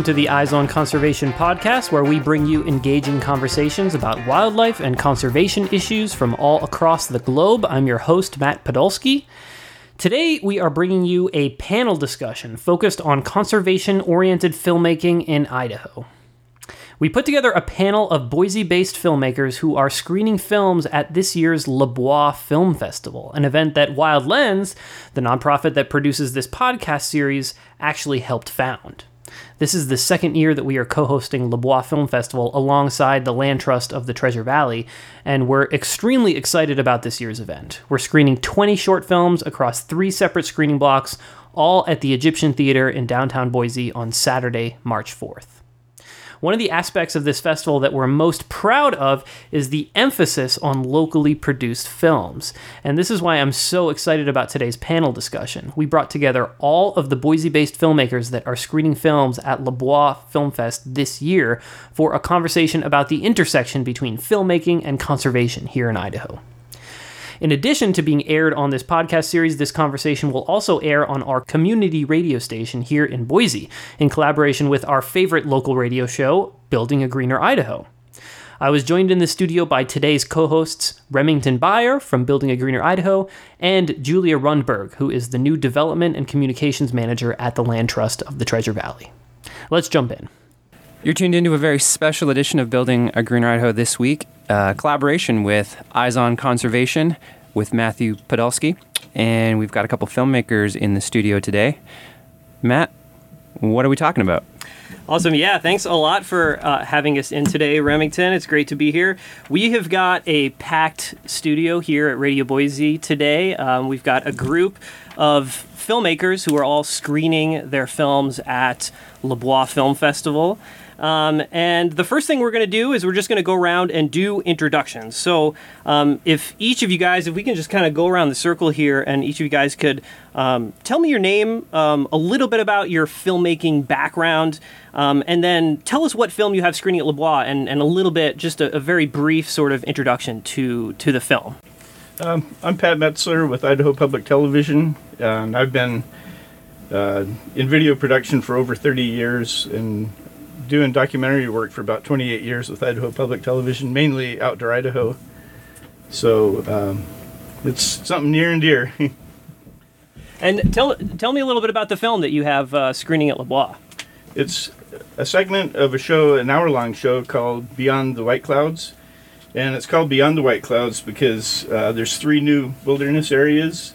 Welcome to the Eyes on Conservation podcast, where we bring you engaging conversations about wildlife and conservation issues from all across the globe. I'm your host, Matt Podolsky. Today, we are bringing you a panel discussion focused on conservation oriented filmmaking in Idaho. We put together a panel of Boise based filmmakers who are screening films at this year's Les Bois Film Festival, an event that Wild Lens, the nonprofit that produces this podcast series, actually helped found. This is the second year that we are co hosting Les Bois Film Festival alongside the Land Trust of the Treasure Valley, and we're extremely excited about this year's event. We're screening 20 short films across three separate screening blocks, all at the Egyptian Theater in downtown Boise on Saturday, March 4th. One of the aspects of this festival that we're most proud of is the emphasis on locally produced films. And this is why I'm so excited about today's panel discussion. We brought together all of the Boise based filmmakers that are screening films at Les Bois Film Fest this year for a conversation about the intersection between filmmaking and conservation here in Idaho. In addition to being aired on this podcast series, this conversation will also air on our community radio station here in Boise, in collaboration with our favorite local radio show, Building a Greener Idaho. I was joined in the studio by today's co hosts, Remington Buyer from Building a Greener Idaho and Julia Rundberg, who is the new Development and Communications Manager at the Land Trust of the Treasure Valley. Let's jump in. You're tuned into a very special edition of Building a Greener Idaho this week, uh, collaboration with Eyes on Conservation with Matthew Podolsky. And we've got a couple filmmakers in the studio today. Matt, what are we talking about? Awesome. Yeah, thanks a lot for uh, having us in today, Remington. It's great to be here. We have got a packed studio here at Radio Boise today. Um, we've got a group of filmmakers who are all screening their films at Les Bois Film Festival. Um, and the first thing we're going to do is we're just going to go around and do introductions. So, um, if each of you guys, if we can just kind of go around the circle here, and each of you guys could um, tell me your name, um, a little bit about your filmmaking background, um, and then tell us what film you have screening at Les Bois, and, and a little bit, just a, a very brief sort of introduction to to the film. Um, I'm Pat Metzler with Idaho Public Television, and I've been uh, in video production for over 30 years and doing documentary work for about 28 years with Idaho Public Television, mainly outdoor Idaho. So um, it's something near and dear. and tell tell me a little bit about the film that you have uh, screening at Les Bois. It's a segment of a show, an hour-long show called Beyond the White Clouds, and it's called Beyond the White Clouds because uh, there's three new wilderness areas,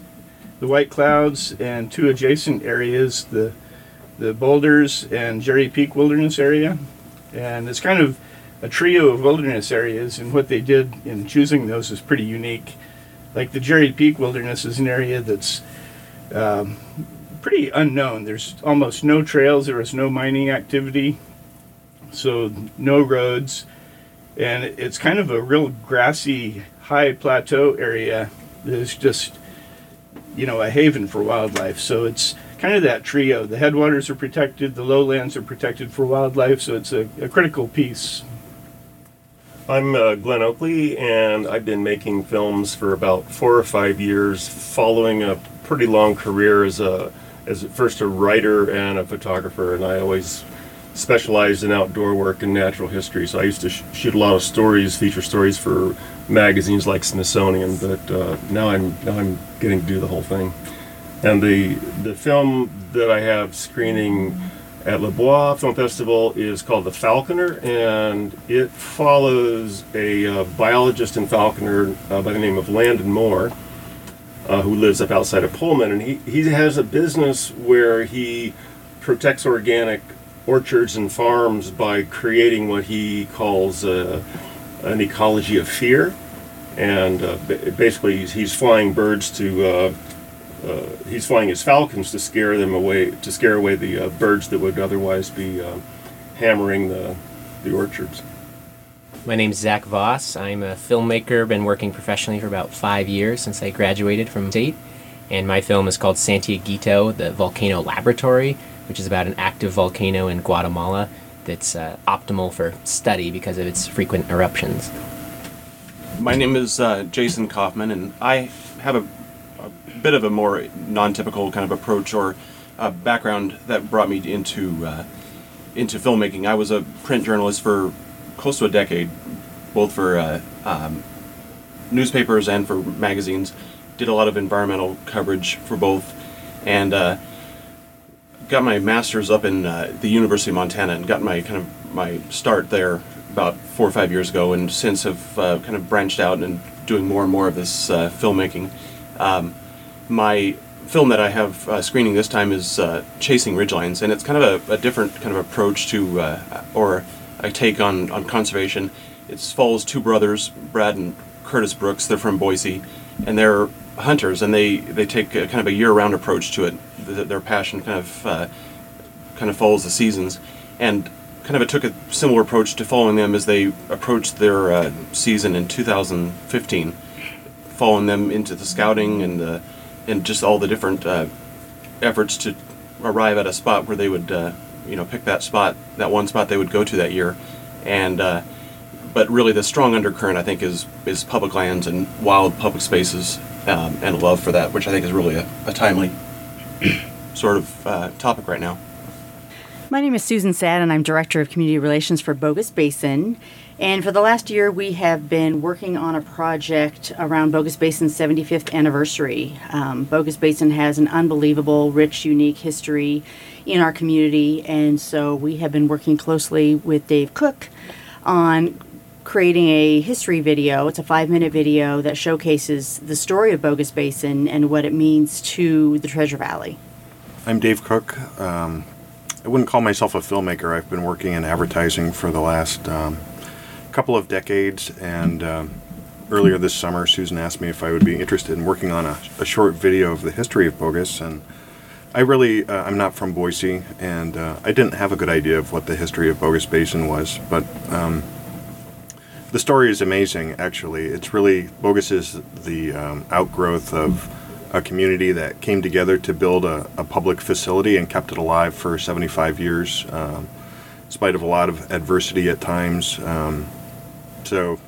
the White Clouds, and two adjacent areas, the the Boulders and Jerry Peak Wilderness Area. And it's kind of a trio of wilderness areas, and what they did in choosing those is pretty unique. Like the Jerry Peak Wilderness is an area that's um, pretty unknown. There's almost no trails, there is no mining activity, so no roads, and it's kind of a real grassy, high plateau area that is just, you know, a haven for wildlife. So it's kind of that trio. The headwaters are protected, the lowlands are protected for wildlife, so it's a, a critical piece. I'm uh, Glenn Oakley, and I've been making films for about four or five years, following a pretty long career as a as first a writer and a photographer, and I always specialized in outdoor work and natural history. So I used to sh- shoot a lot of stories, feature stories for magazines like Smithsonian, but uh, now I'm now I'm getting to do the whole thing. And the the film that I have screening at Les Bois Film Festival is called The Falconer, and it follows a uh, biologist and falconer uh, by the name of Landon Moore, uh, who lives up outside of Pullman, and he, he has a business where he protects organic orchards and farms by creating what he calls uh, an ecology of fear, and uh, basically he's, he's flying birds to uh, he's flying his falcons to scare them away, to scare away the uh, birds that would otherwise be uh, hammering the, the orchards. My name's Zach Voss. I'm a filmmaker, been working professionally for about five years since I graduated from state. And my film is called Santiaguito, the Volcano Laboratory, which is about an active volcano in Guatemala that's uh, optimal for study because of its frequent eruptions. My name is uh, Jason Kaufman, and I have a, a bit of a more non-typical kind of approach or uh, background that brought me into uh, into filmmaking. I was a print journalist for close to a decade, both for uh, um, newspapers and for magazines. Did a lot of environmental coverage for both, and uh, got my master's up in uh, the University of Montana, and got my kind of my start there about four or five years ago, and since have uh, kind of branched out and doing more and more of this uh, filmmaking. Um, my film that I have uh, screening this time is uh, Chasing Ridgelines, and it's kind of a, a different kind of approach to, uh, or a take on, on conservation. It follows two brothers, Brad and Curtis Brooks. They're from Boise, and they're hunters, and they, they take a, kind of a year-round approach to it. The, their passion kind of uh, kind of follows the seasons, and kind of took a similar approach to following them as they approached their uh, season in 2015, following them into the scouting and the and just all the different uh, efforts to arrive at a spot where they would, uh, you know, pick that spot, that one spot they would go to that year, and uh, but really the strong undercurrent I think is is public lands and wild public spaces um, and love for that, which I think is really a, a timely sort of uh, topic right now. My name is Susan Saad, and I'm Director of Community Relations for Bogus Basin. And for the last year, we have been working on a project around Bogus Basin's 75th anniversary. Um, Bogus Basin has an unbelievable, rich, unique history in our community, and so we have been working closely with Dave Cook on creating a history video. It's a five minute video that showcases the story of Bogus Basin and what it means to the Treasure Valley. I'm Dave Cook. Um, I wouldn't call myself a filmmaker. I've been working in advertising for the last um, couple of decades, and um, earlier this summer, Susan asked me if I would be interested in working on a, a short video of the history of Bogus, and I really, uh, I'm not from Boise, and uh, I didn't have a good idea of what the history of Bogus Basin was, but um, the story is amazing, actually. It's really, Bogus is the um, outgrowth of a community that came together to build a, a, public facility and kept it alive for 75 years, um, in spite of a lot of adversity at times. Um, so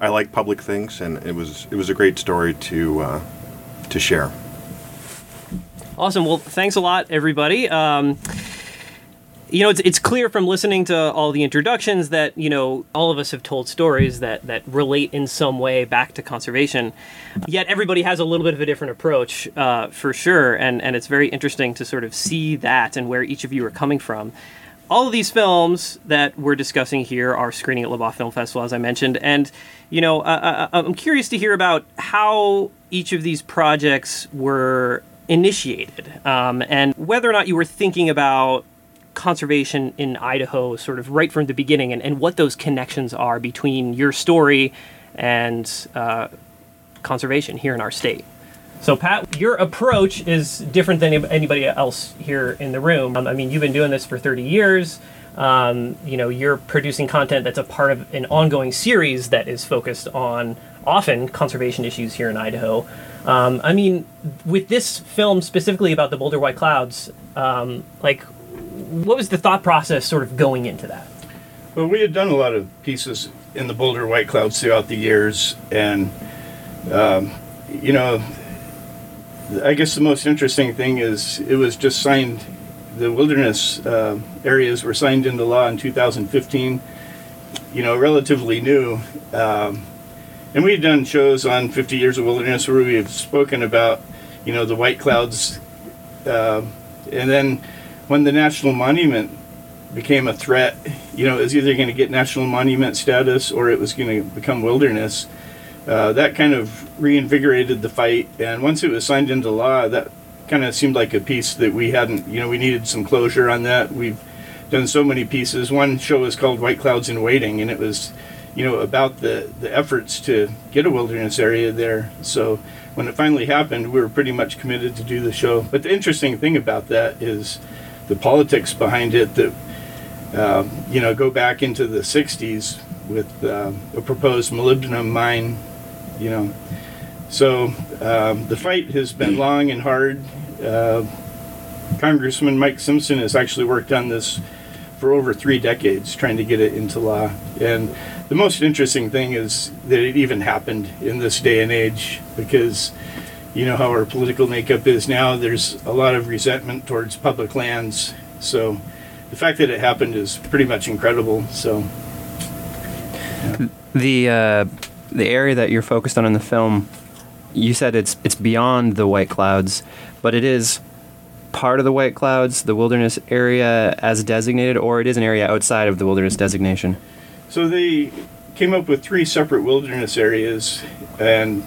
I like public things, and it was it was a great story to uh, to share. Awesome. Well, thanks a lot, everybody. Um, you know, it's, it's clear from listening to all the introductions that, you know, all of us have told stories that, that relate in some way back to conservation. Yet everybody has a little bit of a different approach, uh, for sure. And, and it's very interesting to sort of see that and where each of you are coming from all of these films that we're discussing here are screening at Les Bois Film Festival, as I mentioned. And, you know, uh, uh, uh, I'm curious to hear about how each of these projects were initiated um, and whether or not you were thinking about conservation in Idaho sort of right from the beginning and, and what those connections are between your story and uh, conservation here in our state. So, Pat, your approach is different than anybody else here in the room. Um, I mean, you've been doing this for 30 years. Um, you know, you're producing content that's a part of an ongoing series that is focused on often conservation issues here in Idaho. Um, I mean, with this film specifically about the Boulder White Clouds, um, like, what was the thought process sort of going into that? Well, we had done a lot of pieces in the Boulder White Clouds throughout the years, and um, you know, I guess the most interesting thing is it was just signed, the wilderness uh, areas were signed into law in 2015, you know, relatively new. Um, and we've done shows on 50 Years of Wilderness where we have spoken about, you know, the White Clouds. Uh, and then when the National Monument became a threat, you know, it was either going to get National Monument status or it was going to become wilderness uh, that kind of reinvigorated the fight. And once it was signed into law, that kind of seemed like a piece that we hadn't, you know, we needed some closure on that. We've done so many pieces. One show was called White Clouds in Waiting, and it was, you know, about the, the efforts to get a wilderness area there. So when it finally happened, we were pretty much committed to do the show. But the interesting thing about that is the politics behind it that, uh, you know, go back into the 60s with uh, a proposed molybdenum mine. You know, so um, the fight has been long and hard. Uh, Congressman Mike Simpson has actually worked on this for over three decades, trying to get it into law. And the most interesting thing is that it even happened in this day and age, because you know how our political makeup is now. There's a lot of resentment towards public lands. So the fact that it happened is pretty much incredible. So The uh, the area that you're focused on in the film, you said it's it's beyond the White Clouds, but it is part of the White Clouds, the wilderness area as designated, or it is an area outside of the wilderness designation. So they came up with three separate wilderness areas, and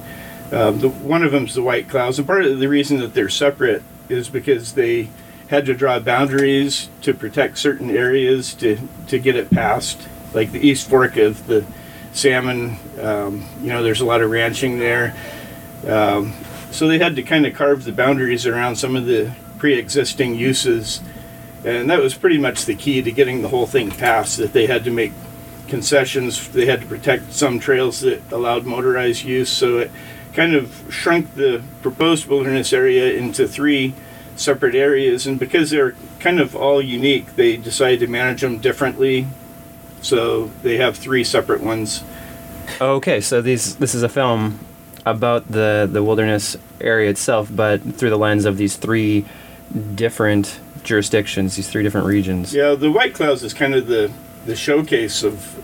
um, the, one of them is the White Clouds. And part of the reason that they're separate is because they had to draw boundaries to protect certain areas to, to get it passed, like the East Fork of the Salmon. Um, you know, there's a lot of ranching there. Um, so they had to kind of carve the boundaries around some of the pre-existing uses. And that was pretty much the key to getting the whole thing passed that they had to make concessions. They had to protect some trails that allowed motorized use. So it kind of shrunk the proposed wilderness area into three separate areas. And because they're kind of all unique they decided to manage them differently. So they have three separate ones Okay, so these this is a film about the the wilderness area itself, but through the lens of these three different jurisdictions, these three different regions. Yeah, the White Clouds is kind of the the showcase of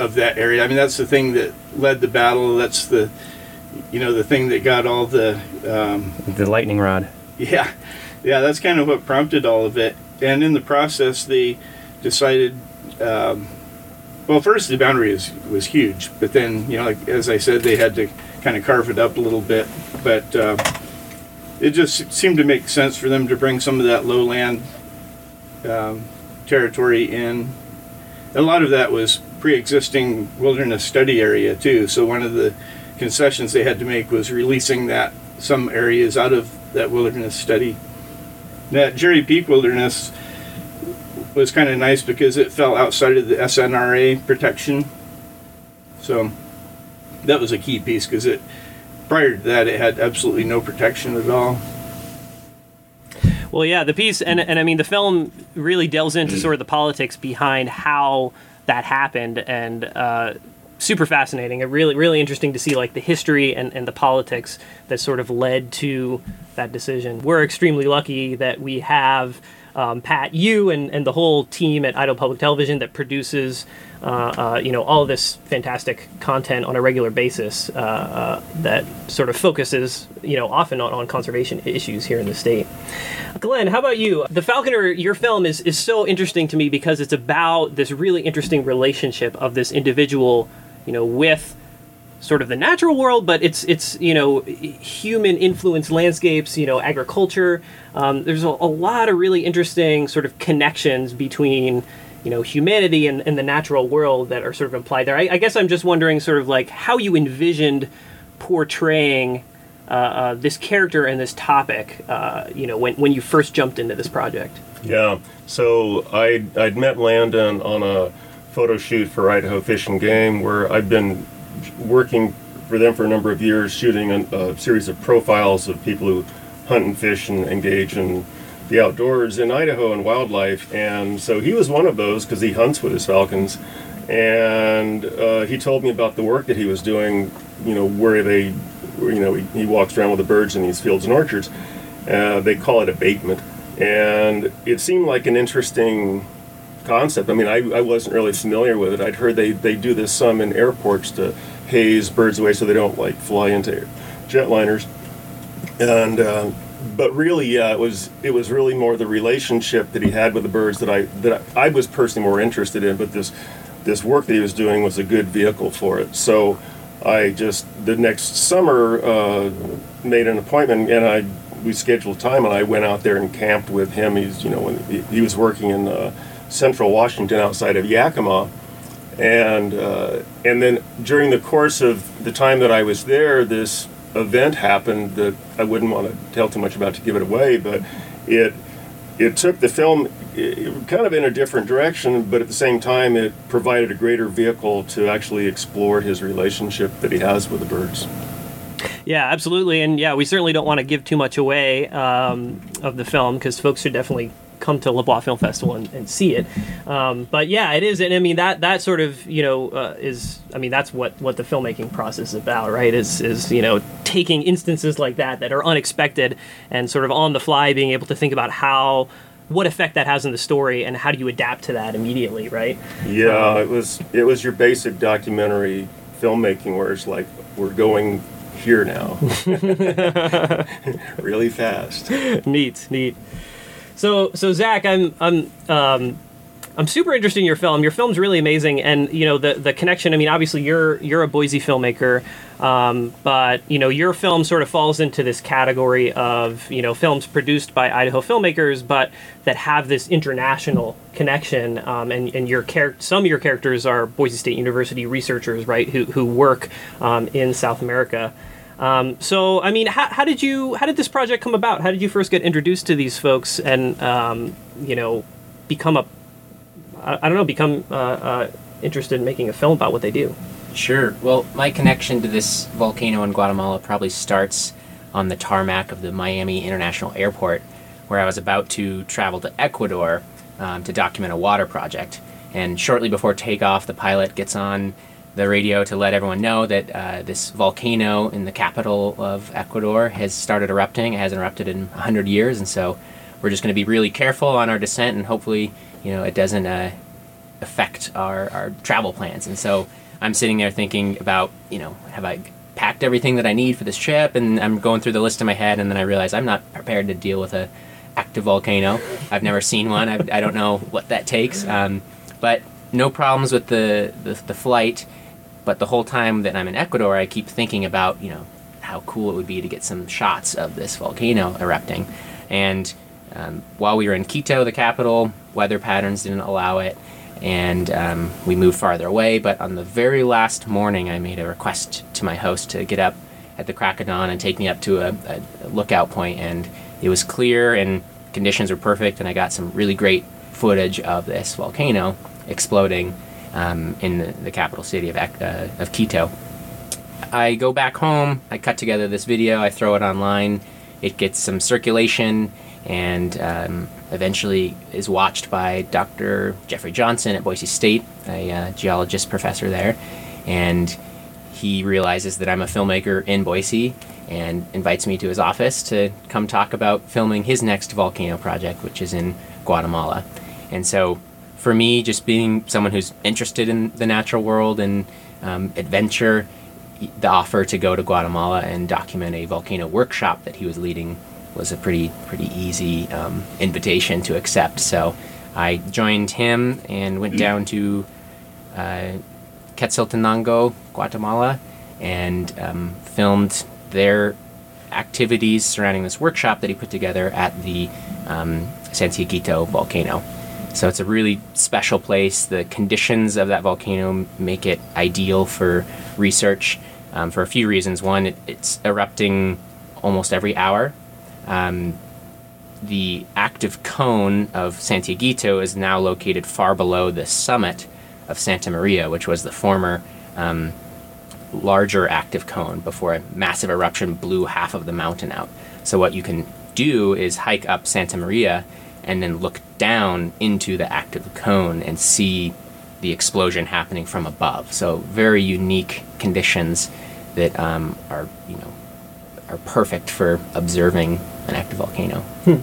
of that area. I mean, that's the thing that led the battle. That's the you know the thing that got all the um, The lightning rod. yeah yeah that's kind of what prompted all of it. And in the process, they decided. Um, well, first the boundary was, was huge, but then you know, like as I said, they had to kind of carve it up a little bit. But uh, it just seemed to make sense for them to bring some of that lowland um, territory in. A lot of that was pre-existing wilderness study area too. So one of the concessions they had to make was releasing that some areas out of that wilderness study. That Jerry Peak Wilderness was kind of nice because it fell outside of the SNRA protection. So that was a key piece because it prior to that it had absolutely no protection at all. Well, yeah, the piece, and and I mean, the film really delves into sort of the politics behind how that happened, and uh, super fascinating. It really, really interesting to see like the history and, and the politics that sort of led to that decision. We're extremely lucky that we have um, Pat, you, and, and the whole team at Idaho Public Television that produces, uh, uh, you know, all this fantastic content on a regular basis uh, uh, that sort of focuses, you know, often on, on conservation issues here in the state. Glenn, how about you? The Falconer, your film is, is so interesting to me because it's about this really interesting relationship of this individual, you know, with sort of the natural world, but it's it's you know human influenced landscapes, you know agriculture. Um, there's a, a lot of really interesting sort of connections between you know humanity and, and the natural world that are sort of implied there. I, I guess I'm just wondering sort of like how you envisioned portraying uh, uh, this character and this topic. Uh, you know when when you first jumped into this project. Yeah. So I I'd met Landon on a photo shoot for Idaho Fish and Game, where I've been working for them for a number of years, shooting a, a series of profiles of people who hunt and fish and engage in the outdoors in Idaho and wildlife. And so he was one of those because he hunts with his falcons. And uh, he told me about the work that he was doing, you know, where they, you know, he, he walks around with the birds in these fields and orchards. Uh, they call it abatement. And it seemed like an interesting concept. I mean, I, I wasn't really familiar with it. I'd heard they, they do this some in airports to haze birds away so they don't like fly into jetliners. And uh, but really, yeah, it was it was really more the relationship that he had with the birds that I that I, was personally more interested in. But this this work that he was doing was a good vehicle for it. So I just the next summer uh, made an appointment and I we scheduled time and I went out there and camped with him. He's you know when he, he was working in. Uh, central Washington outside of Yakima. And, uh, and then during the course of the time that I was there, this event happened that I wouldn't want to tell too much about to give it away, but it, it took the film kind of in a different direction, but at the same time, it provided a greater vehicle to actually explore his relationship that he has with the birds. Yeah, absolutely, and yeah, we certainly don't want to give too much away um, of the film because folks should definitely come to Les Bois Film Festival and, and see it. Um, but yeah, it is, and I mean that that sort of you know uh, is I mean that's what what the filmmaking process is about, right? Is is you know taking instances like that that are unexpected and sort of on the fly being able to think about how what effect that has in the story and how do you adapt to that immediately, right? Yeah, it was it was your basic documentary filmmaking where it's like we're going here now, really fast. neat, neat. So, so Zach, I'm, I'm, um, I'm super interested in your film. Your film's really amazing, and you know the the connection. I mean, obviously you're you're a Boise filmmaker, um, but you know your film sort of falls into this category of you know films produced by Idaho filmmakers, but that have this international connection. Um, and and your char- some of your characters are Boise State University researchers, right? Who who work um, in South America. Um, so, I mean, how, how, did you how did this project come about? How did you first get introduced to these folks and um, you know become a I, I don't know become uh, uh, interested in making a film about what they do? Sure. Well, my connection to this volcano in Guatemala probably starts on the tarmac of the Miami International Airport, where I was about to travel to Ecuador um, to document a water project. And shortly before takeoff, the pilot gets on the radio to let everyone know that uh, this volcano in the capital of Ecuador has started erupting. It hasn't erupted in 100 years, and so we're just going to be really careful on our descent, and hopefully, you know, it doesn't uh, affect our, our travel plans. And so I'm sitting there thinking about, you know, have I packed everything that I need for this trip? And I'm going through the list in my head, and then I realize I'm not prepared to deal with a active volcano. I've never seen one. I, I don't know what that takes. Um, but no problems with the, the, the flight but the whole time that I'm in Ecuador, I keep thinking about, you know, how cool it would be to get some shots of this volcano erupting. And um, while we were in Quito, the capital, weather patterns didn't allow it, and um, we moved farther away. But on the very last morning, I made a request to my host to get up at the crack of dawn and take me up to a, a lookout point, and it was clear and conditions were perfect, and I got some really great footage of this volcano exploding um, in the, the, capital city of, uh, of Quito. I go back home, I cut together this video, I throw it online, it gets some circulation, and um, eventually is watched by Dr. Jeffrey Johnson at Boise State, a uh, geologist professor there, and he realizes that I'm a filmmaker in Boise and invites me to his office to come talk about filming his next volcano project, which is in Guatemala. And so for me, just being someone who's interested in the natural world and um, adventure, the offer to go to Guatemala and document a volcano workshop that he was leading was a pretty pretty easy um, invitation to accept. So I joined him and went down to uh, Quetzaltenango, Guatemala, and um, filmed their activities surrounding this workshop that he put together at the um, Santiaguito volcano. So it's a really special place. The conditions of that volcano make it ideal for research um, for a few reasons. One, it, it's erupting almost every hour. Um, the active cone of Santiaguito is now located far below the summit of Santa Maria, which was the former um, larger active cone before a massive eruption blew half of the mountain out. So, what you can do is hike up Santa Maria and then look down into the active cone and see the explosion happening from above. So very unique conditions that um, are you know are perfect for observing an active volcano. Hmm.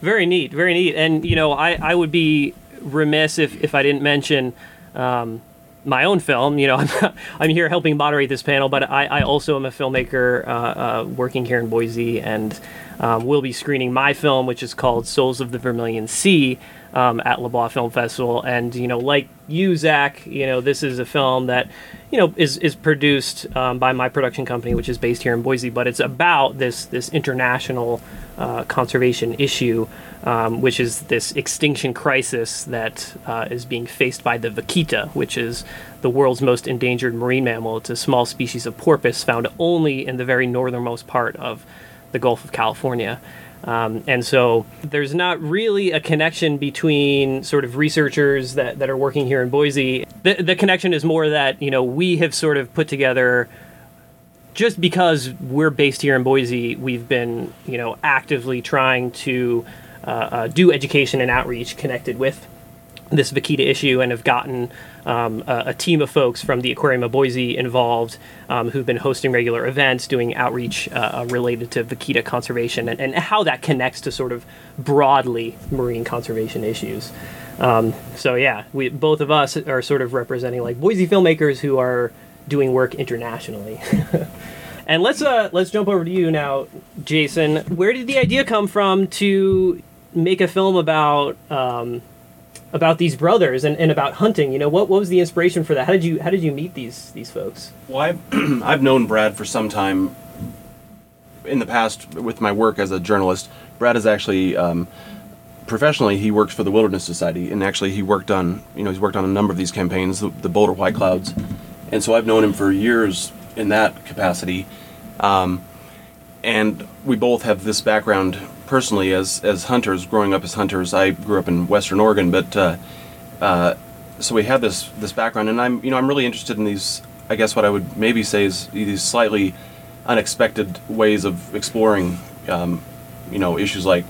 Very neat, very neat. And you know, I, I would be remiss if, if I didn't mention um, my own film. You know, I'm, I'm here helping moderate this panel, but I, I also am a filmmaker uh, uh, working here in Boise, and um, we'll be screening my film, which is called Souls of the Vermilion Sea, um, at Les Bois Film Festival. And you know, like you, Zach, you know, this is a film that you know is is produced um, by my production company, which is based here in Boise. But it's about this this international uh, conservation issue, um, which is this extinction crisis that uh, is being faced by the vaquita, which is the world's most endangered marine mammal. It's a small species of porpoise found only in the very northernmost part of the Gulf of California. Um, and so there's not really a connection between sort of researchers that, that are working here in Boise. The, the connection is more that, you know, we have sort of put together just because we're based here in Boise, we've been, you know, actively trying to uh, uh, do education and outreach connected with this vaquita issue and have gotten um, a, a, team of folks from the Aquarium of Boise involved um, who've been hosting regular events, doing outreach uh, uh, related to vaquita conservation and, and, how that connects to sort of broadly marine conservation issues. Um, so yeah, we both of us are sort of representing like Boise filmmakers who are doing work internationally. and let's uh, let's jump over to you now, Jason. Where did the idea come from to make a film about um, about these brothers and, and about hunting. You know, what, what was the inspiration for that? How did you how did you meet these these folks? Well, I've I've known Brad for some time. In the past, with my work as a journalist, Brad is actually um, professionally he works for the Wilderness Society, and actually he worked on you know he's worked on a number of these campaigns, the, the Boulder White Clouds, and so I've known him for years in that capacity. Um, and we both have this background personally as as hunters, growing up as hunters. I grew up in Western Oregon, but uh, uh, so we have this this background, and I'm you know I'm really interested in these. I guess what I would maybe say is these slightly unexpected ways of exploring, um, you know, issues like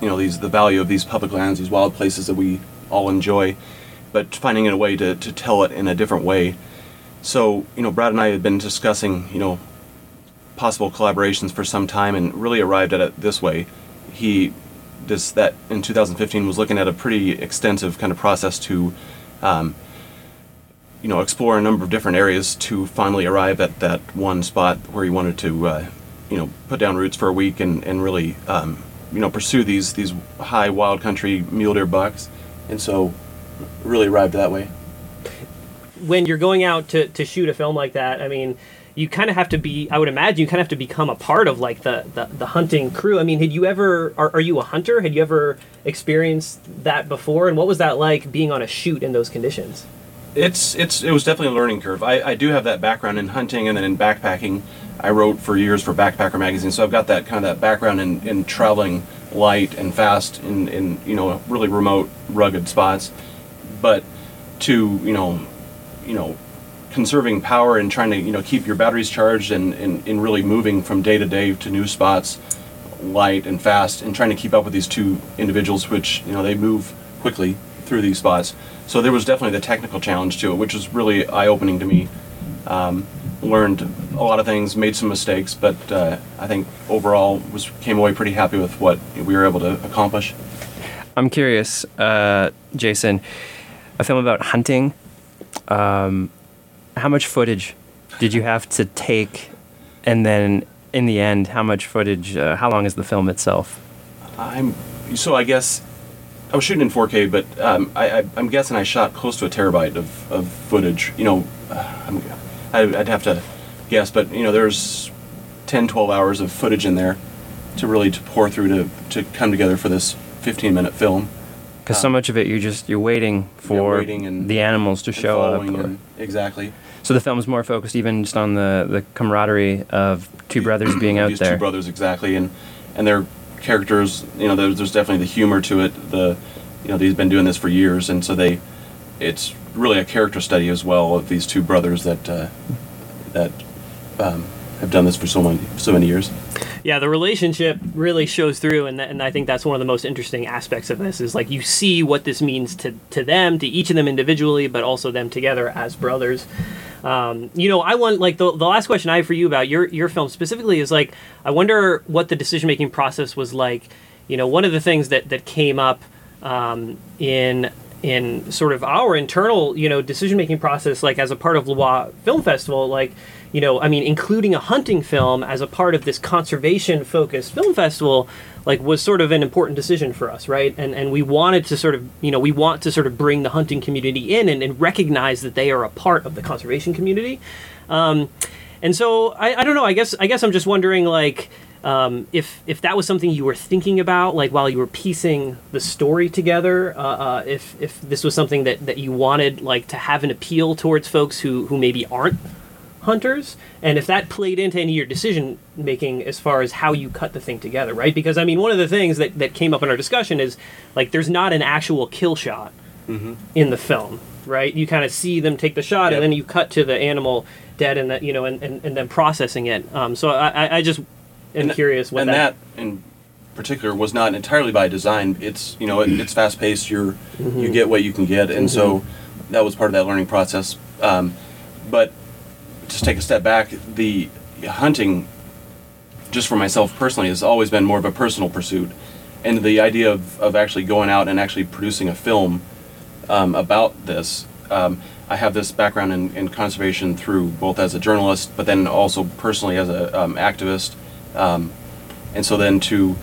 you know these the value of these public lands, these wild places that we all enjoy, but finding a way to to tell it in a different way. So you know, Brad and I had been discussing you know possible collaborations for some time and really arrived at it this way he this that in 2015 was looking at a pretty extensive kind of process to um, you know explore a number of different areas to finally arrive at that one spot where he wanted to uh, you know put down roots for a week and, and really um, you know pursue these these high wild country mule deer bucks. And so really arrived that way. When you're going out to, to shoot a film like that i mean you kind of have to be i would imagine you kind of have to become a part of like the, the, the hunting crew. I mean had you ever are, are, you a hunter? Had you ever experienced that before? And what was that like being on a shoot in those conditions? It's it's it was definitely a learning curve. I, I do have that background in hunting and then in backpacking. I wrote for years for backpacker magazine so i've got that kind of that background in, in traveling light and fast in, in you know really remote rugged spots. But to you know you know conserving power and trying to you know keep your batteries charged and, and, really moving from day to day to new spots light and fast and trying to keep up with these two individuals which you know they move quickly through these spots. So there was definitely the technical challenge to it which was really eye-opening to me. Um, learned a lot of things made some mistakes but uh, i think overall was came away pretty happy with what we were able to accomplish. I'm curious uh, jason a film about hunting um, how much footage did you have to take, and then in the end, how much footage? Uh, how long is the film itself? I'm so I guess I was shooting in 4K, but um, I, am guessing I shot close to a terabyte of, of footage. You know, uh, I'd have to guess, but you know, there's 10, 12 hours of footage in there to really to pour through to to come together for this 15 minute film. Because um, so much of it, you're just you're waiting for waiting the animals to show up. Or, exactly. So the film's more focused even just on the, the camaraderie of two brothers being out These there. Two brothers, exactly, and and their characters. You know, there's, there's definitely the humor to it. The you know they've been doing this for years, and so they it's really a character study as well of these two brothers that uh, that um, have done this for so many so many years. Yeah, the relationship really shows through, and, th- and I think that's one of the most interesting aspects of this is like you see what this means to to them, to each of them individually, but also them together as brothers. Um, you know, I want like the, the last question I have for you about your your film specifically is like I wonder what the decision making process was like. You know, one of the things that that came up um, in in sort of our internal you know decision making process, like as a part of Les Bois Film Festival, like you know, I mean, including a hunting film as a part of this conservation focused film festival like was sort of an important decision for us, right? And and we wanted to sort of you know we want to sort of bring the hunting community in and, and recognize that they are a part of the conservation community. Um, and so I, I don't know. I guess I guess I'm just wondering like. Um, if if that was something you were thinking about, like while you were piecing the story together, uh, uh, if if this was something that, that you wanted like to have an appeal towards folks who, who maybe aren't hunters and if that played into any of your decision making as far as how you cut the thing together right because i mean one of the things that, that came up in our discussion is like there's not an actual kill shot in the film right you kind of see them take the shot Yep. and then you cut to the animal dead and that you know and, and, and then processing it um, so I, I- just am And- curious what and that, in particular was not entirely by design. It's you know it, it's fast paced. You're you get what you can get, and so that was part of that learning process. Um, but just take a step back. The hunting, just for myself personally, has always been more of a personal pursuit, and the idea of, of actually going out and actually producing a film um, about this. Um, I have this background in, in conservation through both as a journalist, but then also personally as a um, activist. Um, and so then to,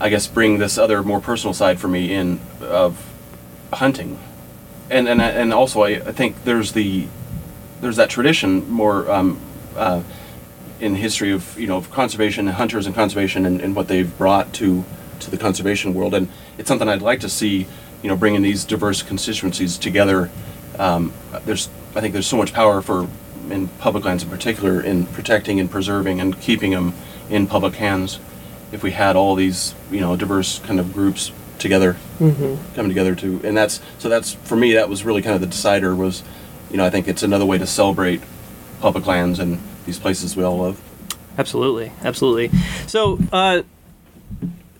I guess, bring this other more personal side for me in of hunting, and and and also I, I think there's the there's that tradition more um, uh, in history of you know of conservation hunters and conservation and, and what they've brought to to the conservation world. And it's something I'd like to see you know bringing these diverse constituencies together. Um, there's I think there's so much power for in public lands in particular in protecting and preserving and keeping them in public hands if we had all these you know diverse kind of groups together coming together to and that's so that's for me that was really kind of the decider was you know I think it's another way to celebrate public lands and these places we all love Absolutely, absolutely. So, uh,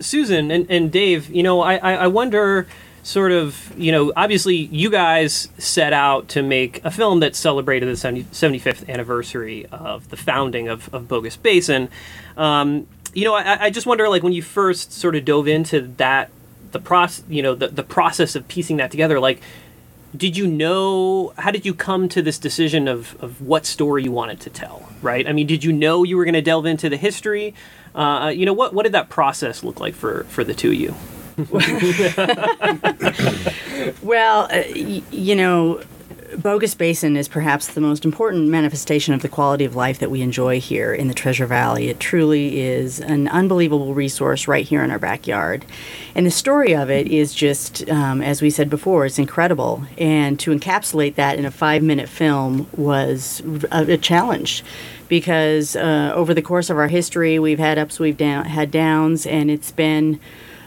Susan and, and Dave, you know, I, I wonder, sort of, you know, obviously you guys set out to make a film that celebrated the 70, 75th anniversary of the founding of, of Bogus Basin. Um, you know, I, I just wonder, like, when you first sort of dove into that, the process, you know, the, the process of piecing that together, like, did you know how did you come to this decision of, of what story you wanted to tell right? I mean did you know you were going to delve into the history? Uh, you know what what did that process look like for for the two of you? Well, uh, y- you know, Bogus Basin is perhaps the most important manifestation of the quality of life that we enjoy here in the Treasure Valley. It truly is an unbelievable resource right here in our backyard. And the story of it is just, um, as we said before, it's incredible. And to encapsulate that in a five minute film was a, a challenge. Because uh, over the course of our history, we've had ups, we've down, had downs, and it's been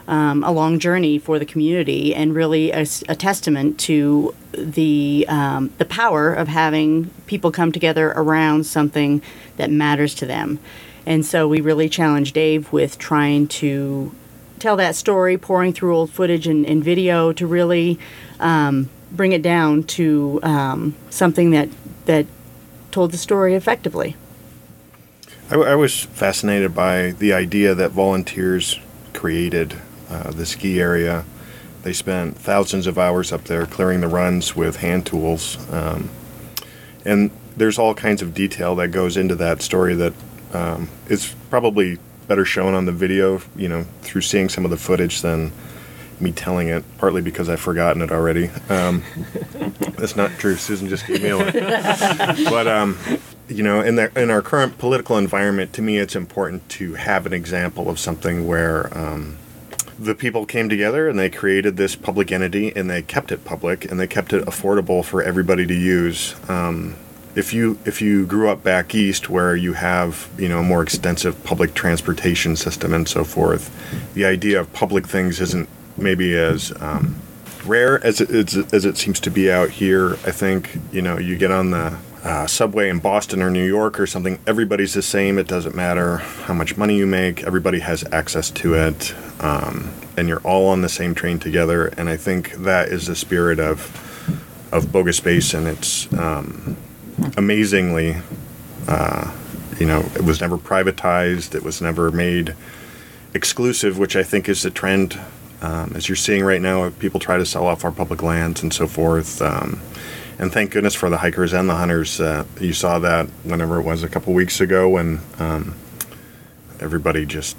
um, a long journey for the community and really a testament to the um, the power of having people come together around something that matters to them. And so we really challenged Dave with trying to tell that story, pouring through old footage and, and video to really um, bring it down to um, something that that told the story effectively. I, I was fascinated by the idea that volunteers created uh, the ski area. They spent thousands of hours up there clearing the runs with hand tools. Um, and there's all kinds of detail that goes into that story that um, is probably better shown on the video, you know, through seeing some of the footage than me telling it, partly because I've forgotten it already. Um, that's not true. Susan just gave me a look. but um, you know, in the in our current political environment, to me, it's important to have an example of something where um, the people came together and they created this public entity and they kept it public and they kept it affordable for everybody to use. Um, if you if you grew up back east where you have you know a more extensive public transportation system and so forth, the idea of public things isn't maybe as um, rare as it, as, it- seems to be out here. I think you know you get on the uh, subway in Boston or New York or something. Everybody's the same. It doesn't matter how much money you make. Everybody has access to it, um, and you're all on the same train together. And I think that is the spirit of of Bogus Basin. It's um, amazingly, uh, you know, it was never privatized. It was never made exclusive, which I think is the trend. Um, as you're seeing right now, people try to sell off our public lands and so forth. And thank goodness for the hikers and the hunters. Uh, you saw that whenever it was a couple weeks ago when um, everybody just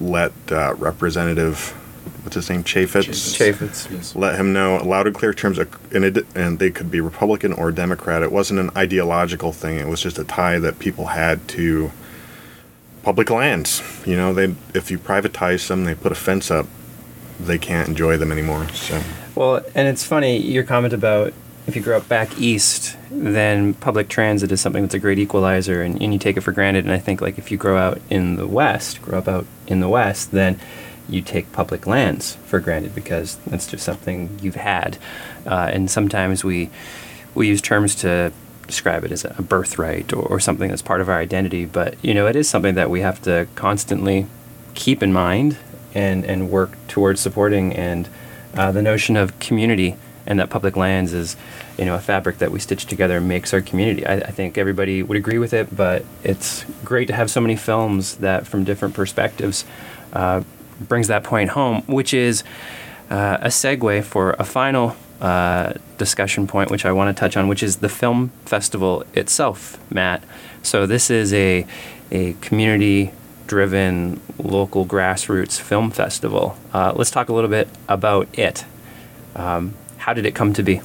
let uh, Representative, what's his name, Chaffetz, Chaffetz. Yes. let him know loud and clear terms, of, and, it, and they could be Republican or Democrat. It wasn't an ideological thing. It was just a tie that people had to public lands. You know, they if you privatize them, they put a fence up, they can't enjoy them anymore. So Well, and it's funny your comment about if you grow up back east, then public transit is something that's a great equalizer, and, and you take it for granted. And I think like if you grow out in the west, grow up out in the west, then you take public lands for granted because that's just something you've had. Uh, and sometimes we we use terms to describe it as a birthright or, or something that's part of our identity. But you know, it is something that we have to constantly keep in mind and and work towards supporting. And uh, the notion of community and that public lands is, you know, a fabric that we stitch together and makes our community. I, I think everybody would agree with it, but it's great to have so many films that, from different perspectives, uh, brings that point home, which is uh, a segue for a final uh, discussion point, which I want to touch on, which is the film festival itself, Matt. So this is a a community driven local grassroots film festival. Uh, let's talk a little bit about it. Um, how did it come to be?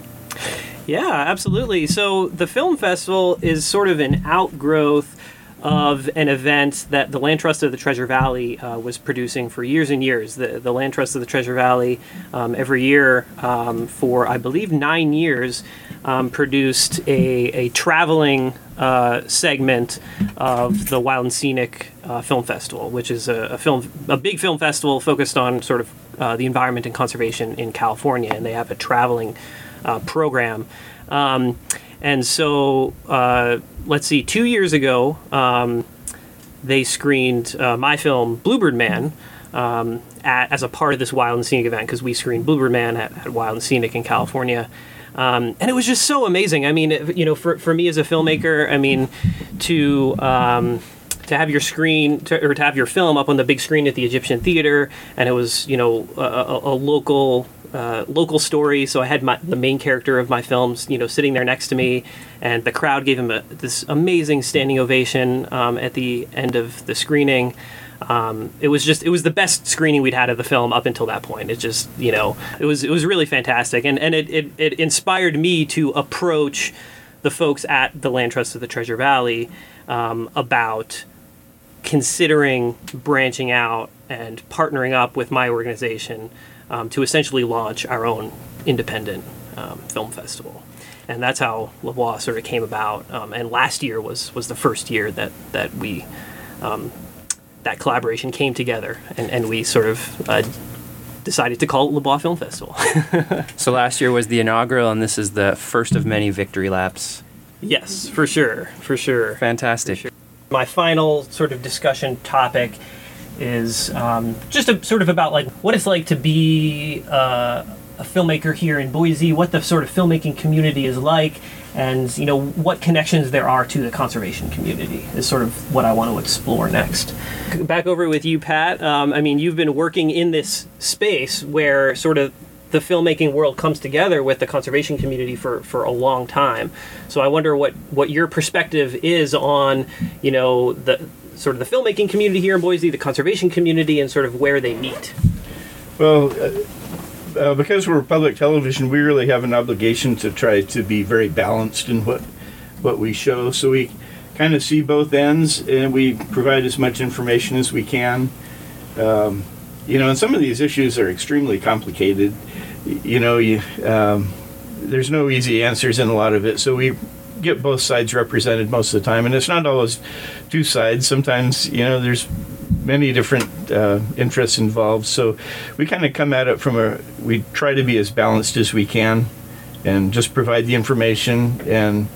Yeah, absolutely. So the film festival is sort of an outgrowth of an event that the Land Trust of the Treasure Valley uh, was producing for years and years. The, the Land Trust of the Treasure Valley, um, every year um, for I believe nine years, um, produced a, a traveling uh, segment of the Wild and Scenic uh, Film Festival, which is a, a, film, a big film festival focused on sort of uh, the environment and conservation in California, and they have a traveling uh, program. Um, and so, uh, let's see, two years ago, um, they screened uh, my film Bluebird Man um, at, as a part of this Wild and Scenic event because we screened Bluebird Man at, at, Wild and Scenic in California. Um, and it was just so amazing. I mean, you know, for, for me as a filmmaker, I mean, to um, to have your screen to, or to have your film up on the big screen at the Egyptian Theater, and it was you know a, a, a local uh, local story. So I had my, the main character of my films, you know, sitting there next to me, and the crowd gave him a, this amazing standing ovation um, at the end of the screening. Um, it was just it was the best screening we'd had of the film up until that point. It just you know it was it was really fantastic, and and it it, it inspired me to approach the folks at the Land Trust of the Treasure Valley um, about considering branching out and partnering up with my organization um, to essentially launch our own independent um, film festival. And that's how Les Bois sort of came about. Um, and last year was, was the first year that, that we um, that collaboration came together, and, and we sort of uh, decided to call it Les Bois Film Festival. so last year was the inaugural, and this is the first of many victory laps. Yes, for sure, for sure. Fantastic. For sure. My final sort of discussion topic is um, just a, sort of about like what it's like to be uh, a filmmaker here in Boise, what the sort of filmmaking community is like, and you know what connections there are to the conservation community is sort of what I want to explore next. Back over with you, Pat. Um, I mean, you've been working in this space where sort of the filmmaking world comes together with the conservation community for, for a long time. So I wonder what, what your perspective is on, you know, the sort of the filmmaking community here in Boise, the conservation community, and sort of where they meet. Well, uh, uh, because we're public television, we really have an obligation to try to be very balanced in what what we show. So we kind of see both ends, and we provide as much information as we can. Um, you know, and some of these issues are extremely complicated. You know, you, um, there's no easy answers in a lot of it. So we get both sides represented most of the time, and it's not always two sides. Sometimes, you know, there's many different uh, interests involved. So we kind of come at it from a. We try to be as balanced as we can, and just provide the information and.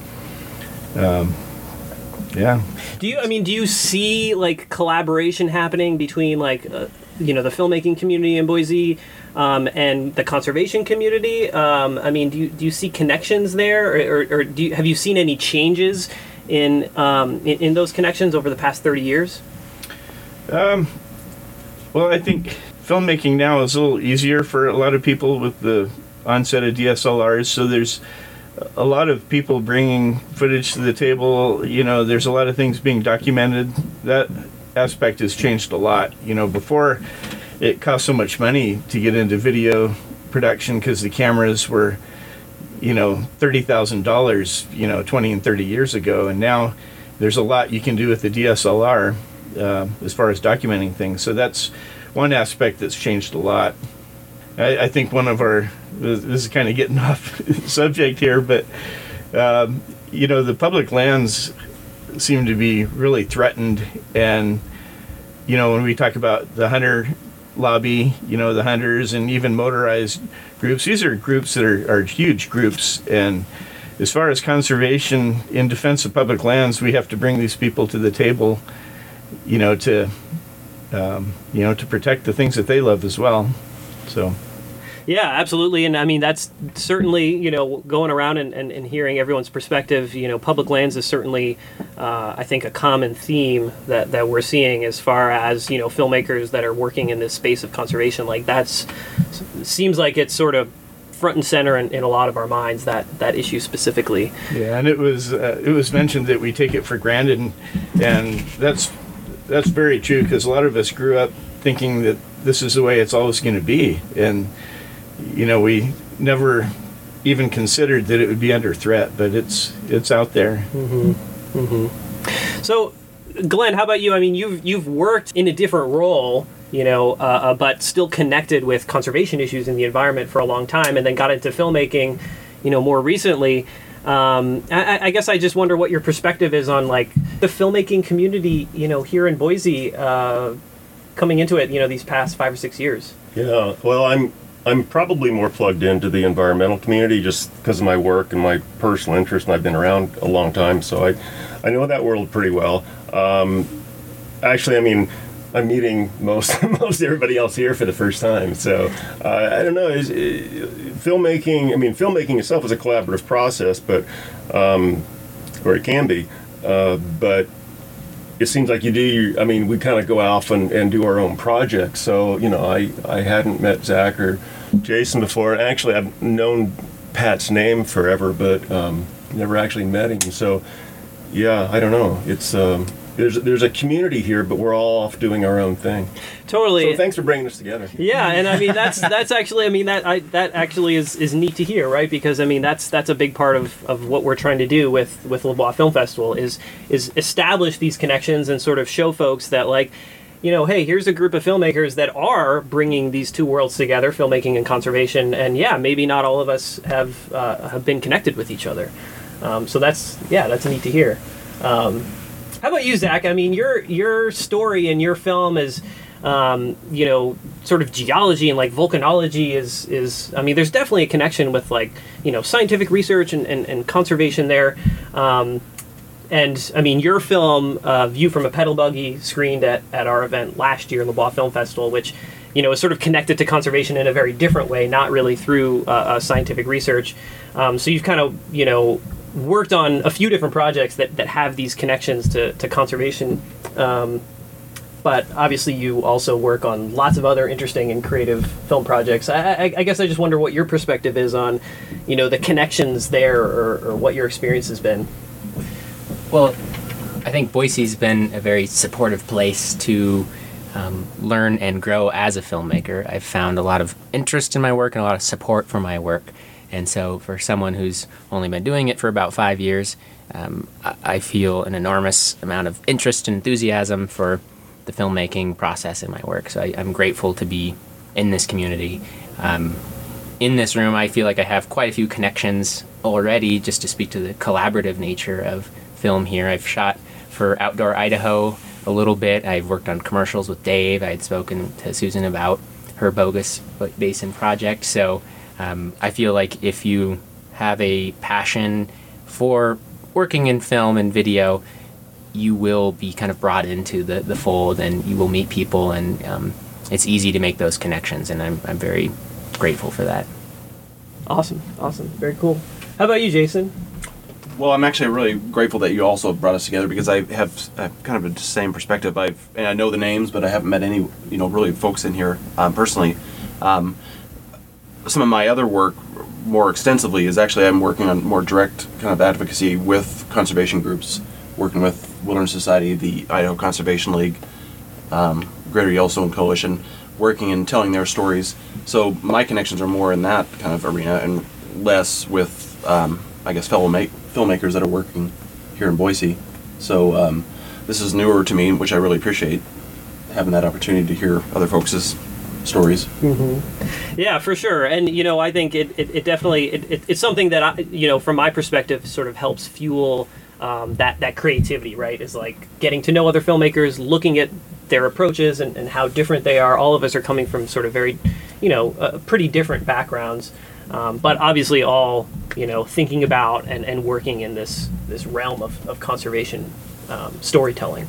Um, yeah. Do you? I mean, do you see like collaboration happening between like uh, you know the filmmaking community in Boise um, and the conservation community. Um, I mean, do you, do you see connections there, or, or, or do you, have you seen any changes in, um, in, in those connections over the past thirty years? Um, well, I think filmmaking now is a little easier for a lot of people with the onset of DSLRs. So there's a lot of people bringing footage to the table. You know, there's a lot of things being documented. That aspect has changed a lot. You know, before it cost so much money to get into video production because the cameras were, you know, thirty thousand dollars, you know, twenty and thirty years ago, and now there's a lot you can do with the DSLR uh, as far as documenting things. So that's one aspect that's changed a lot. I, I think one of our this is kind of getting off subject here, but um, you know the public lands seem to be really threatened, and you know when we talk about the hunter lobby, you know the hunters and even motorized groups, these are groups that are, are huge groups, and as far as conservation in defense of public lands, we have to bring these people to the table, you know to um, you know to protect the things that they love as well. So. Yeah, absolutely. And I mean, that's certainly, you know, going around and, and, and hearing everyone's perspective, you know, public lands is certainly, uh, I think, a common theme that, that we're seeing as far as, you know, filmmakers that are working in this space of conservation. Like, that's, seems like it's sort of front and center in, in a lot of our minds, that, that issue specifically. Yeah, and it was, uh, it was mentioned that we take it for granted, and, and that's, that's very true because a lot of us grew up thinking that this is the way it's always going to be. And, you know, we never even considered that it would be under threat, but it's it's out there. So, Glenn, how about you? I mean, you've you've worked in a different role, you know, uh, uh, but still connected with conservation issues in the environment for a long time, and then got into filmmaking, you know, more recently. Um, I, I guess I just wonder what your perspective is on like the filmmaking community, you know, here in Boise, uh, coming into it, you know, these past five or six years. Yeah, well, I'm I'm probably more plugged into the environmental community just because of my work and my personal interest, and I've been around a long time, so I I know that world pretty well. Um, actually, I mean, I'm meeting most most everybody else here for the first time, so uh, I don't know. Is, uh, filmmaking? I mean, filmmaking itself is a collaborative process, but um, or it can be, uh, but it seems like you do. I mean, we kind of go off and, and do our own projects. So you know, I I hadn't met Zach or Jason before. Actually, I've known Pat's name forever, but um, never actually met him. So yeah, I don't know. It's um, there's there's a community here, but we're all off doing our own thing. Totally. So thanks for bringing us together. Yeah, and I mean that's that's actually I mean that I, that actually is, is neat to hear, right? Because I mean that's that's a big part of, of what we're trying to do with with Les Bois Film Festival is is establish these connections and sort of show folks that like you know, hey, here's a group of filmmakers that are bringing these two worlds together, filmmaking and conservation, and yeah, maybe not all of us have uh, have been connected with each other. Um, so that's yeah, that's neat to hear. Um, how about you, Zach? I mean, your your story and your film is, um, you know, sort of geology and like volcanology is is. I mean, there's definitely a connection with like you know scientific research and, and, and conservation there. Um, and I mean, your film, uh, View from a Pedal Buggy, screened at, at our event last year, Les Bois Film Festival, which you know is sort of connected to conservation in a very different way, not really through uh, uh, scientific research. Um, so you've kind of you know worked on a few different projects that, that have these connections to, to conservation. Um, but obviously, you also work on lots of other interesting and creative film projects. I, I, I guess I just wonder what your perspective is on, you know, the connections there, or, or what your experience has been. Well, I think Boise's been a very supportive place to um, learn and grow as a filmmaker. I've found a lot of interest in my work and a lot of support for my work. And so, for someone who's only been doing it for about five years, um, I, feel an enormous amount of interest and enthusiasm for the filmmaking process in my work. So, I, I'm grateful to be in this community. Um, in this room, I feel like I have quite a few connections already just to speak to the collaborative nature of film here. I've shot for Outdoor Idaho a little bit. I've worked on commercials with Dave. I had spoken to Susan about her Bogus Basin project. So um, I feel like if you have a passion for working in film and video, you will be kind of brought into the, the fold and you will meet people and um, it's easy to make those connections and I'm, I'm very grateful for that. Awesome, awesome, very cool. How about you, Jason? Well, I'm actually really grateful that you also brought us together because I have, I have kind of the same perspective. I've and I know the names, but I haven't met any, you know, really folks in here um, personally. Um, some of my other work, more extensively, is actually I'm working on more direct kind of advocacy with conservation groups, working with Wilderness Society, the Idaho Conservation League, um, Greater Yellowstone Coalition, working and telling their stories. So my connections are more in that kind of arena and less with, um, I guess, fellow make, filmmakers that are working here in Boise. So um, this is newer to me, which I really appreciate having that opportunity to hear other folks' stories. Yeah, for sure. And you know, I think it, it, it definitely it, it, it's something that I you know from my perspective sort of helps fuel um, that that creativity. Right, is like getting to know other filmmakers, looking at their approaches and, and how different they are. All of us are coming from sort of very, you know, uh, pretty different backgrounds, um, but obviously all you know thinking about and, and working in this this realm of, of conservation um, storytelling.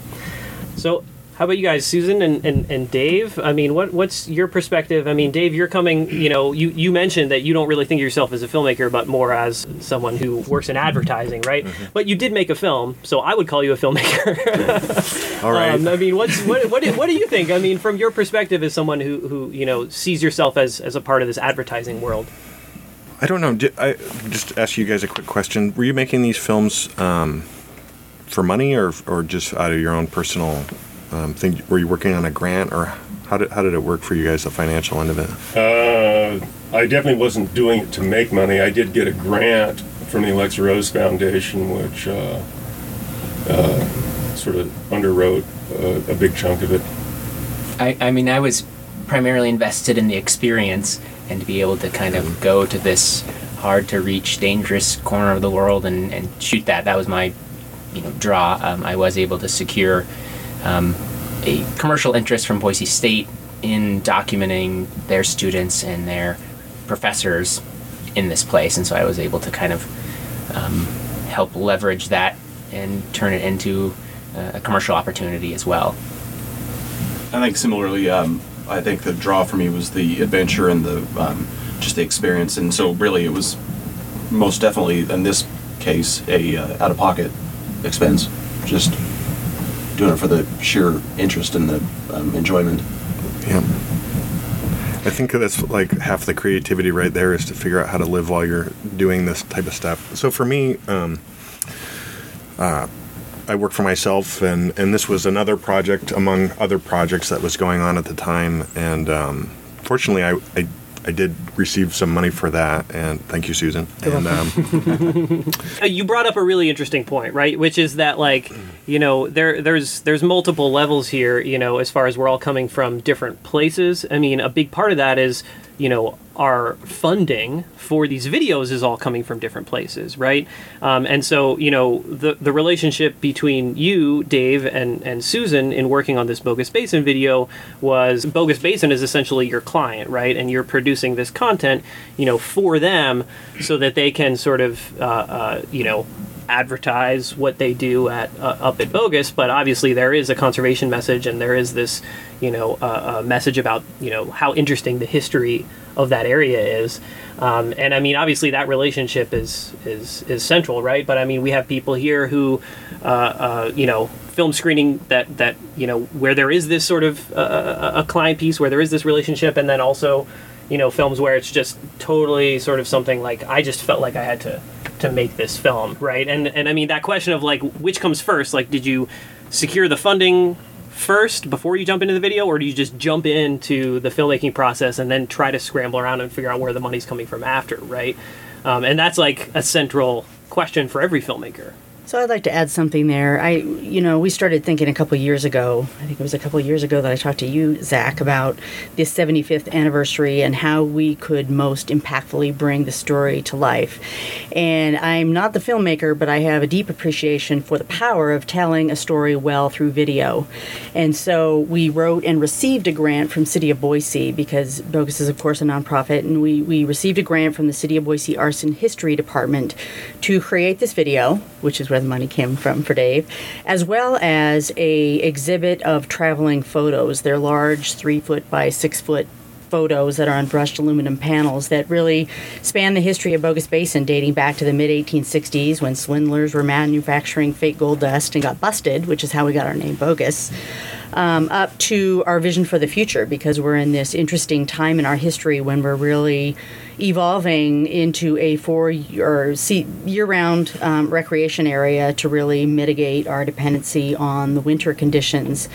So, how about you guys, Susan and, and, and Dave? I mean, what what's your perspective? I mean, Dave, you're coming. You know, you, you mentioned that you don't really think of yourself as a filmmaker, but more as someone who works in advertising, right? But you did make a film, so I would call you a filmmaker. All right. Um, I mean, what's what, what, do, what do you think? I mean, from your perspective as someone who, who you know sees yourself as, as a part of this advertising world. I don't know. Did, I just ask you guys a quick question. Were you making these films um, for money, or or just out of your own personal um, thing? Were you working on a grant, or how did how did it work for you guys, the financial end of it? Uh, I definitely wasn't doing it to make money. I did get a grant from the Alexa Rose Foundation, which uh, uh, sort of underwrote uh, a big chunk of it. I, I mean, I was primarily invested in the experience and to be able to kind of go to this hard to reach, dangerous corner of the world and, and shoot that. That was my, you know, draw. Um, I was able to secure um, a commercial interest from Boise State in documenting their students and their professors in this place, and so I was able to kind of um, help leverage that and turn it into uh, a commercial opportunity as well. I think similarly, um, I think the draw for me was the adventure and the um, just the experience, and so really it was most definitely in this case a uh, out of pocket expense, just doing it for the sheer interest and the um, enjoyment. Yeah. I think that's like half the creativity right there is to figure out how to live while you're doing this type of stuff. So for me, um, uh, I work for myself, and, and this was another project among other projects that was going on at the time. And um, fortunately, I, I I did receive some money for that, and thank you, Susan. And um, Uh, you brought up a really interesting point, right? Which is that like, you know, there there's there's multiple levels here, you know, as far as we're all coming from different places. I mean, a big part of that is, you know, our funding for these videos is all coming from different places, right? Um, and so, you know, the the relationship between you, Dave, and and Susan in working on this Bogus Basin video was Bogus Basin is essentially your client, right? And you're producing this content, you know, for them so that they can sort of, uh, uh, you know, advertise what they do at uh, up at Bogus, but obviously there is a conservation message and there is this, you know, uh, uh, message about you know how interesting the history of that area is. Um, and I mean, obviously that relationship is is is central, right? But I mean, we have people here who, uh, uh, you know, film screening that that you know where there is this sort of uh, a client piece where there is this relationship, and then also you know films where it's just totally sort of something like I just felt like I had to to make this film, right? And and I mean that question of like which comes first? Like, did you secure the funding first before you jump into the video, or do you just jump into the filmmaking process and then try to scramble around and figure out where the money's coming from after, right? Um, and that's like a central question for every filmmaker. So I'd like to add something there. I, you know, we started thinking a couple years ago. I think it was a couple years ago that I talked to you, Zach, about the 75th anniversary and how we could most impactfully bring the story to life. And I'm not the filmmaker, but I have a deep appreciation for the power of telling a story well through video. And so we wrote and received a grant from City of Boise because Bogus is, of course, a nonprofit, and we we received a grant from the City of Boise Arts and History Department to create this video, which is where the money came from for Dave, as well as a exhibit of traveling photos. They're large, three foot by six foot photos that are on brushed aluminum panels that really span the history of Bogus Basin, dating back to the mid 1860s when swindlers were manufacturing fake gold dust and got busted, which is how we got our name Bogus. Um, up to our vision for the future because we're in this interesting time in our history when we're really evolving into a four or year round um, recreation area to really mitigate our dependency on the winter conditions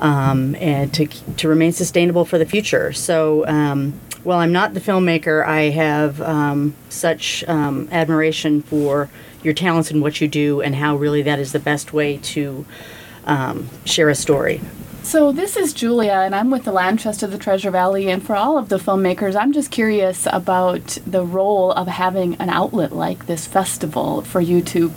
um, and to, to remain sustainable for the future. So, um, while I'm not the filmmaker, I have um, such um, admiration for your talents and what you do and how really that is the best way to um, share a story. So this is Julia, and I'm with the Land Trust of the Treasure Valley. And for all of the filmmakers, I'm just curious about the role of having an outlet like this festival for you to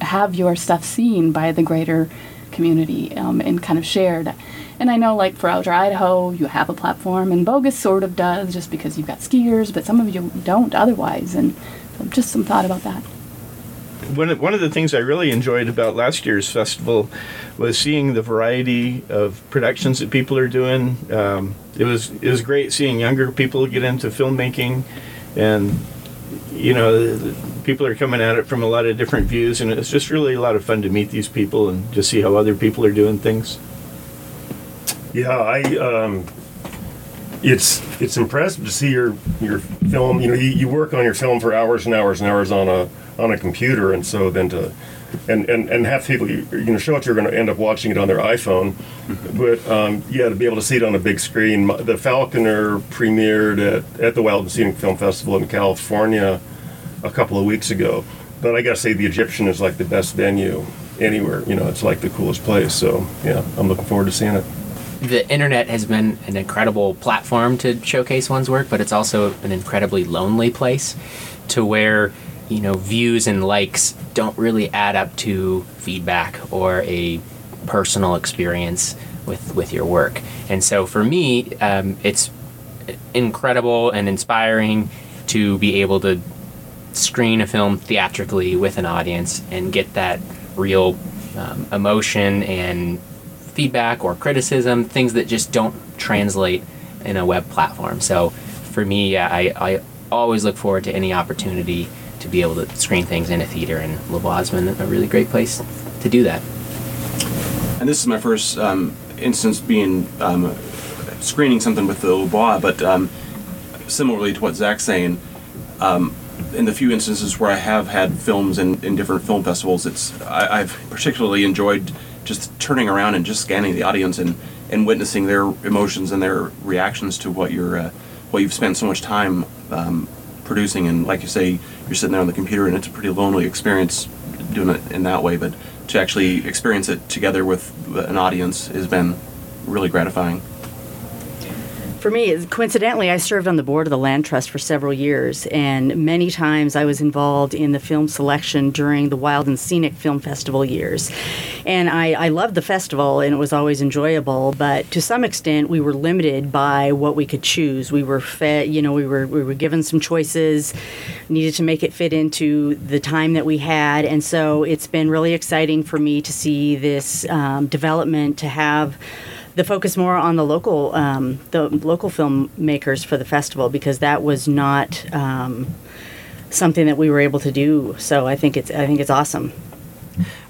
have your stuff seen by the greater community um, and kind of shared. And I know, like for Outdoor Idaho, you have a platform, and Bogus sort of does, just because you've got skiers, but some of you don't otherwise. And so just some thought about that one one of the things I really enjoyed about last year's festival was seeing the variety of productions that people are doing. Um, it was it was great seeing younger people get into filmmaking, and you know, people are coming at it from a lot of different views, and it's just really a lot of fun to meet these people and just see how other people are doing things. Yeah, I. Um, it's it's impressive to see your your film. You know, you, you work on your film for hours and hours and hours on a on a computer, and so then to and, and, and have people you, are going to show it you're going to end up watching it on their iPhone, mm-hmm. but um, yeah, to be able to see it on a big screen. The Falconer premiered at, at the Wild and Scenic Film Festival in California a couple of weeks ago. But I got to say, the Egyptian is like the best venue anywhere. You know, it's like the coolest place. So yeah, I'm looking forward to seeing it. The internet has been an incredible platform to showcase one's work, but it's also an incredibly lonely place to where you know views and likes don't really add up to feedback or a personal experience with with your work. And so for me, um, it's incredible and inspiring to be able to screen a film theatrically with an audience and get that real um, emotion and feedback or criticism, things that just don't translate in a web platform. So for me, I, I always look forward to any opportunity to be able to screen things in a theater, and Les Bois has been a really great place to do that. And this is my first um, instance being um, screening something with the Le but um, similarly to what Zach's saying, um, in the few instances where I have had films in, in different film festivals, it's I, have particularly enjoyed just turning around and just scanning the audience and, and witnessing their emotions and their reactions to what you're uh, what you've spent so much time um, producing. And like you say, you're sitting there on the computer, and it's a pretty lonely experience doing it in that way. But to actually experience it together with an audience has been really gratifying. For me, coincidentally, I served on the board of the Land Trust for several years, and many times I was involved in the film selection during the Wild and Scenic Film Festival years. And I, I loved the festival, and it was always enjoyable, but to some extent, we were limited by what we could choose. We were fed, you know, we were, we were given some choices, needed to make it fit into the time that we had, and so it's been really exciting for me to see this um, development to have the focus more on the local um, the local filmmakers for the festival because that was not um, something that we were able to do. So I think it's I think it's awesome.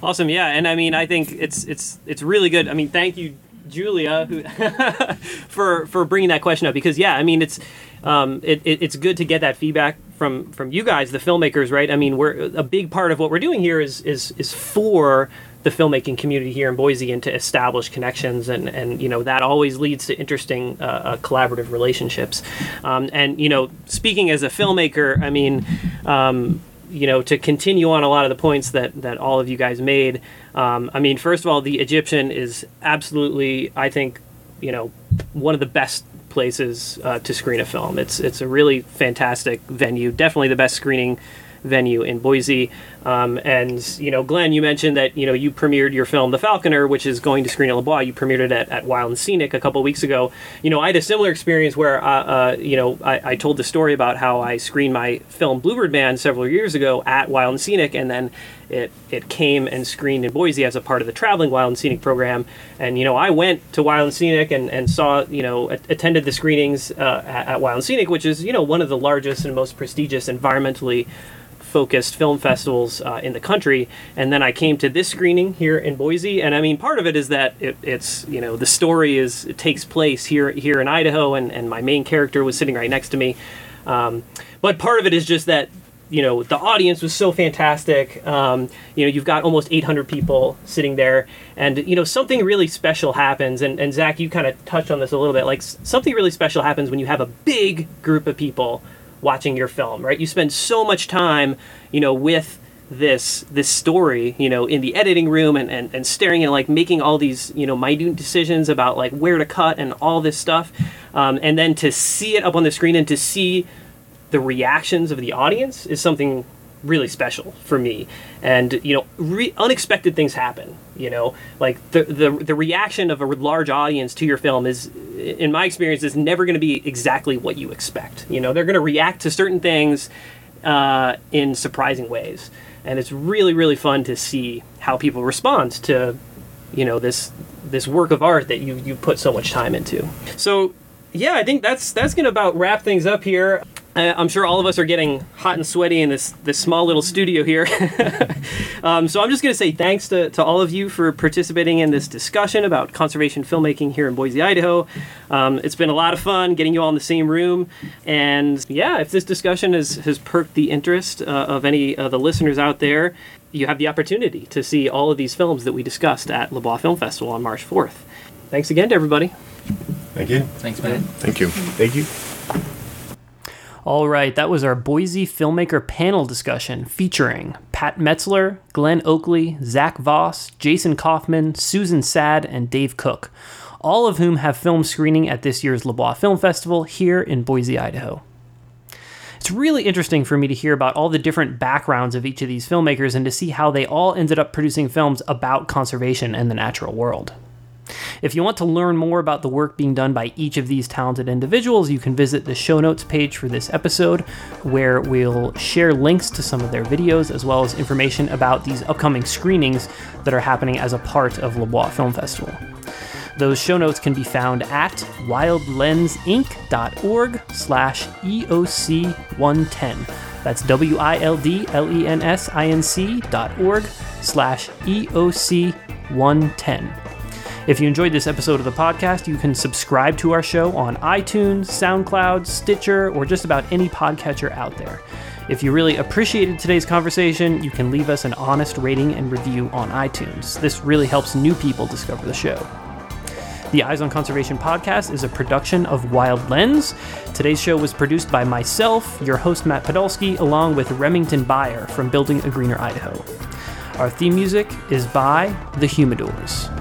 Awesome, yeah, and I mean I think it's it's it's really good. I mean, thank you, Julia, who, for for bringing that question up because yeah, I mean it's um, it, it, it's good to get that feedback from from you guys, the filmmakers, right? I mean, we're a big part of what we're doing here is is is for the filmmaking community here in Boise and to establish connections and and you know that always leads to interesting uh, uh, collaborative relationships. Um, and you know, speaking as a filmmaker, I mean. Um, you know, to continue on a lot of the points that, that all of you guys made, um, I mean, first of all, the Egyptian is absolutely, I think, you know, one of the best places uh, to screen a film. It's it's a really fantastic venue, definitely the best screening venue in Boise. Um, and you know, Glenn, you mentioned that you know you premiered your film The Falconer, which is going to screen at Les Bois. You premiered it at, at Wild and Scenic a couple weeks ago. You know, I had a similar experience where uh, uh, you know I, I, told the story about how I screened my film Bluebird Man several years ago at Wild and Scenic, and then it it came and screened in Boise as a part of the traveling Wild and Scenic program. And you know, I went to Wild and Scenic and, and saw you know a- attended the screenings uh, at, at Wild and Scenic, which is you know one of the largest and most prestigious environmentally focused film festivals uh, in the country. And then I came to this screening here in Boise, and I mean, part of it is that it, it's you know the story is it takes place here here in Idaho, and and my main character was sitting right next to me. Um, but part of it is just that you know the audience was so fantastic. Um, you know you've got almost 800 people sitting there. And you know something really special happens. And, and zach you kind of touched on this a little bit. Like something really special happens when you have a big group of people watching your film, right? You spend so much time, you know, with this this story, you know, in the editing room and, and, and staring at like making all these, you know, minute decisions about like where to cut and all this stuff. Um, and then to see it up on the screen and to see the reactions of the audience is something really special for me and you know re- unexpected things happen you know? Like the, the the reaction of a large audience to your film is in my experience is never going to be exactly what you expect. You know they're going to react to certain things uh, in surprising ways. And it's really really fun to see how people respond to you know this this work of art that you you put so much time into. So yeah i think that's that's gonna about wrap things up here uh, I'm sure all of us are getting hot and sweaty in this this small little studio here. um, so I'm just going to say thanks to, to all of you for participating in this discussion about conservation filmmaking here in Boise, Idaho. Um, it's been a lot of fun getting you all in the same room. And yeah, if this discussion has, has perked the interest uh, of any of the listeners out there, you have the opportunity to see all of these films that we discussed at Les Bois Film Festival on March 4th. Thanks again to everybody. Thank you. Thanks, man. Thank you. Thank you. All right, that was our Boise filmmaker panel discussion featuring Pat Metzler, Glenn Oakley, Zach Voss, Jason Kaufman, Susan Saad, and Dave Cook, all of whom have film screening at this year's Les Bois Film Festival here in Boise, Idaho. It's really interesting for me to hear about all the different backgrounds of each of these filmmakers and to see how they all ended up producing films about conservation and the natural world. If you want to learn more about the work being done by each of these talented individuals, you can visit the show notes page for this episode, where we'll share links to some of their videos as well as information about these upcoming screenings that are happening as a part of Les Bois Film Festival. Those show notes can be found at wildlensinc.org slash EOC 110. That's W I L D L E N S I N C dot org slash EOC 110. If you enjoyed this episode of the podcast, you can subscribe to our show on iTunes, SoundCloud, Stitcher, or just about any podcatcher out there. If you really appreciated today's conversation, you can leave us an honest rating and review on iTunes. This really helps new people discover the show. The Eyes on Conservation podcast is a production of Wild Lens. Today's show was produced by myself, your host Matt Podolsky, along with Remington Buyer from Building a Greener Idaho. Our theme music is by The Humidors.